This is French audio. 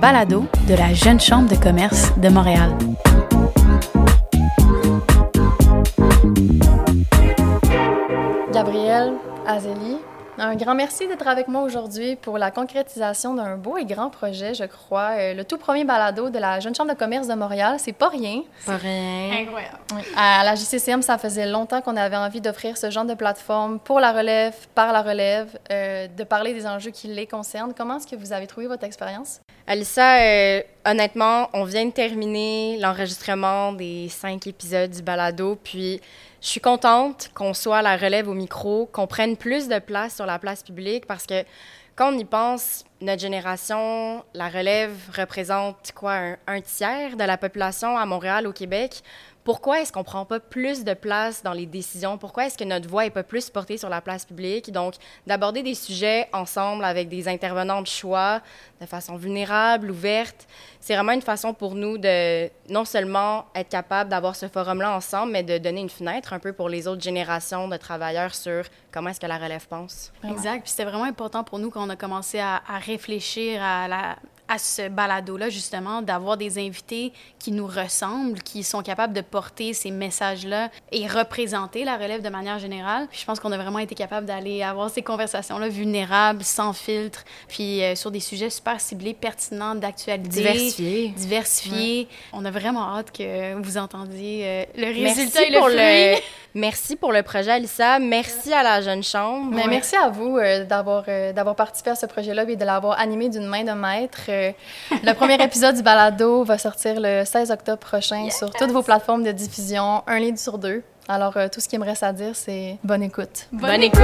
balado de la Jeune Chambre de commerce de Montréal. Gabrielle, Azélie, un grand merci d'être avec moi aujourd'hui pour la concrétisation d'un beau et grand projet, je crois. Euh, le tout premier balado de la Jeune Chambre de commerce de Montréal, c'est pas rien. Pas rien. Incroyable. Oui. À la JCCM, ça faisait longtemps qu'on avait envie d'offrir ce genre de plateforme pour la relève, par la relève, euh, de parler des enjeux qui les concernent. Comment est-ce que vous avez trouvé votre expérience? Alissa, euh, honnêtement, on vient de terminer l'enregistrement des cinq épisodes du balado, puis je suis contente qu'on soit à la relève au micro, qu'on prenne plus de place sur la place publique parce que quand on y pense, notre génération, la relève représente quoi, un, un tiers de la population à Montréal, au Québec. Pourquoi est-ce qu'on prend pas plus de place dans les décisions? Pourquoi est-ce que notre voix est pas plus portée sur la place publique? Donc, d'aborder des sujets ensemble avec des intervenants de choix, de façon vulnérable, ouverte, c'est vraiment une façon pour nous de non seulement être capable d'avoir ce forum-là ensemble, mais de donner une fenêtre un peu pour les autres générations de travailleurs sur comment est-ce que la relève pense. Exact. Puis c'était vraiment important pour nous quand on a commencé à, à réfléchir à la à ce balado-là, justement, d'avoir des invités qui nous ressemblent, qui sont capables de porter ces messages-là et représenter la relève de manière générale. Puis je pense qu'on a vraiment été capable d'aller avoir ces conversations-là vulnérables, sans filtre, puis euh, sur des sujets super ciblés, pertinents, d'actualité. Diversifiés. Diversifiés. Ouais. On a vraiment hâte que vous entendiez euh, le merci résultat et le pour fruit. le Merci pour le projet, Alissa. Merci à la Jeune Chambre. Mais merci à vous euh, d'avoir euh, d'avoir participé à ce projet-là et de l'avoir animé d'une main de maître. Euh, le premier épisode du balado va sortir le 16 octobre prochain Yes! sur toutes vos plateformes de diffusion, un livre sur deux. Alors, tout ce qui me reste à dire, c'est bonne écoute. Bonne écoute.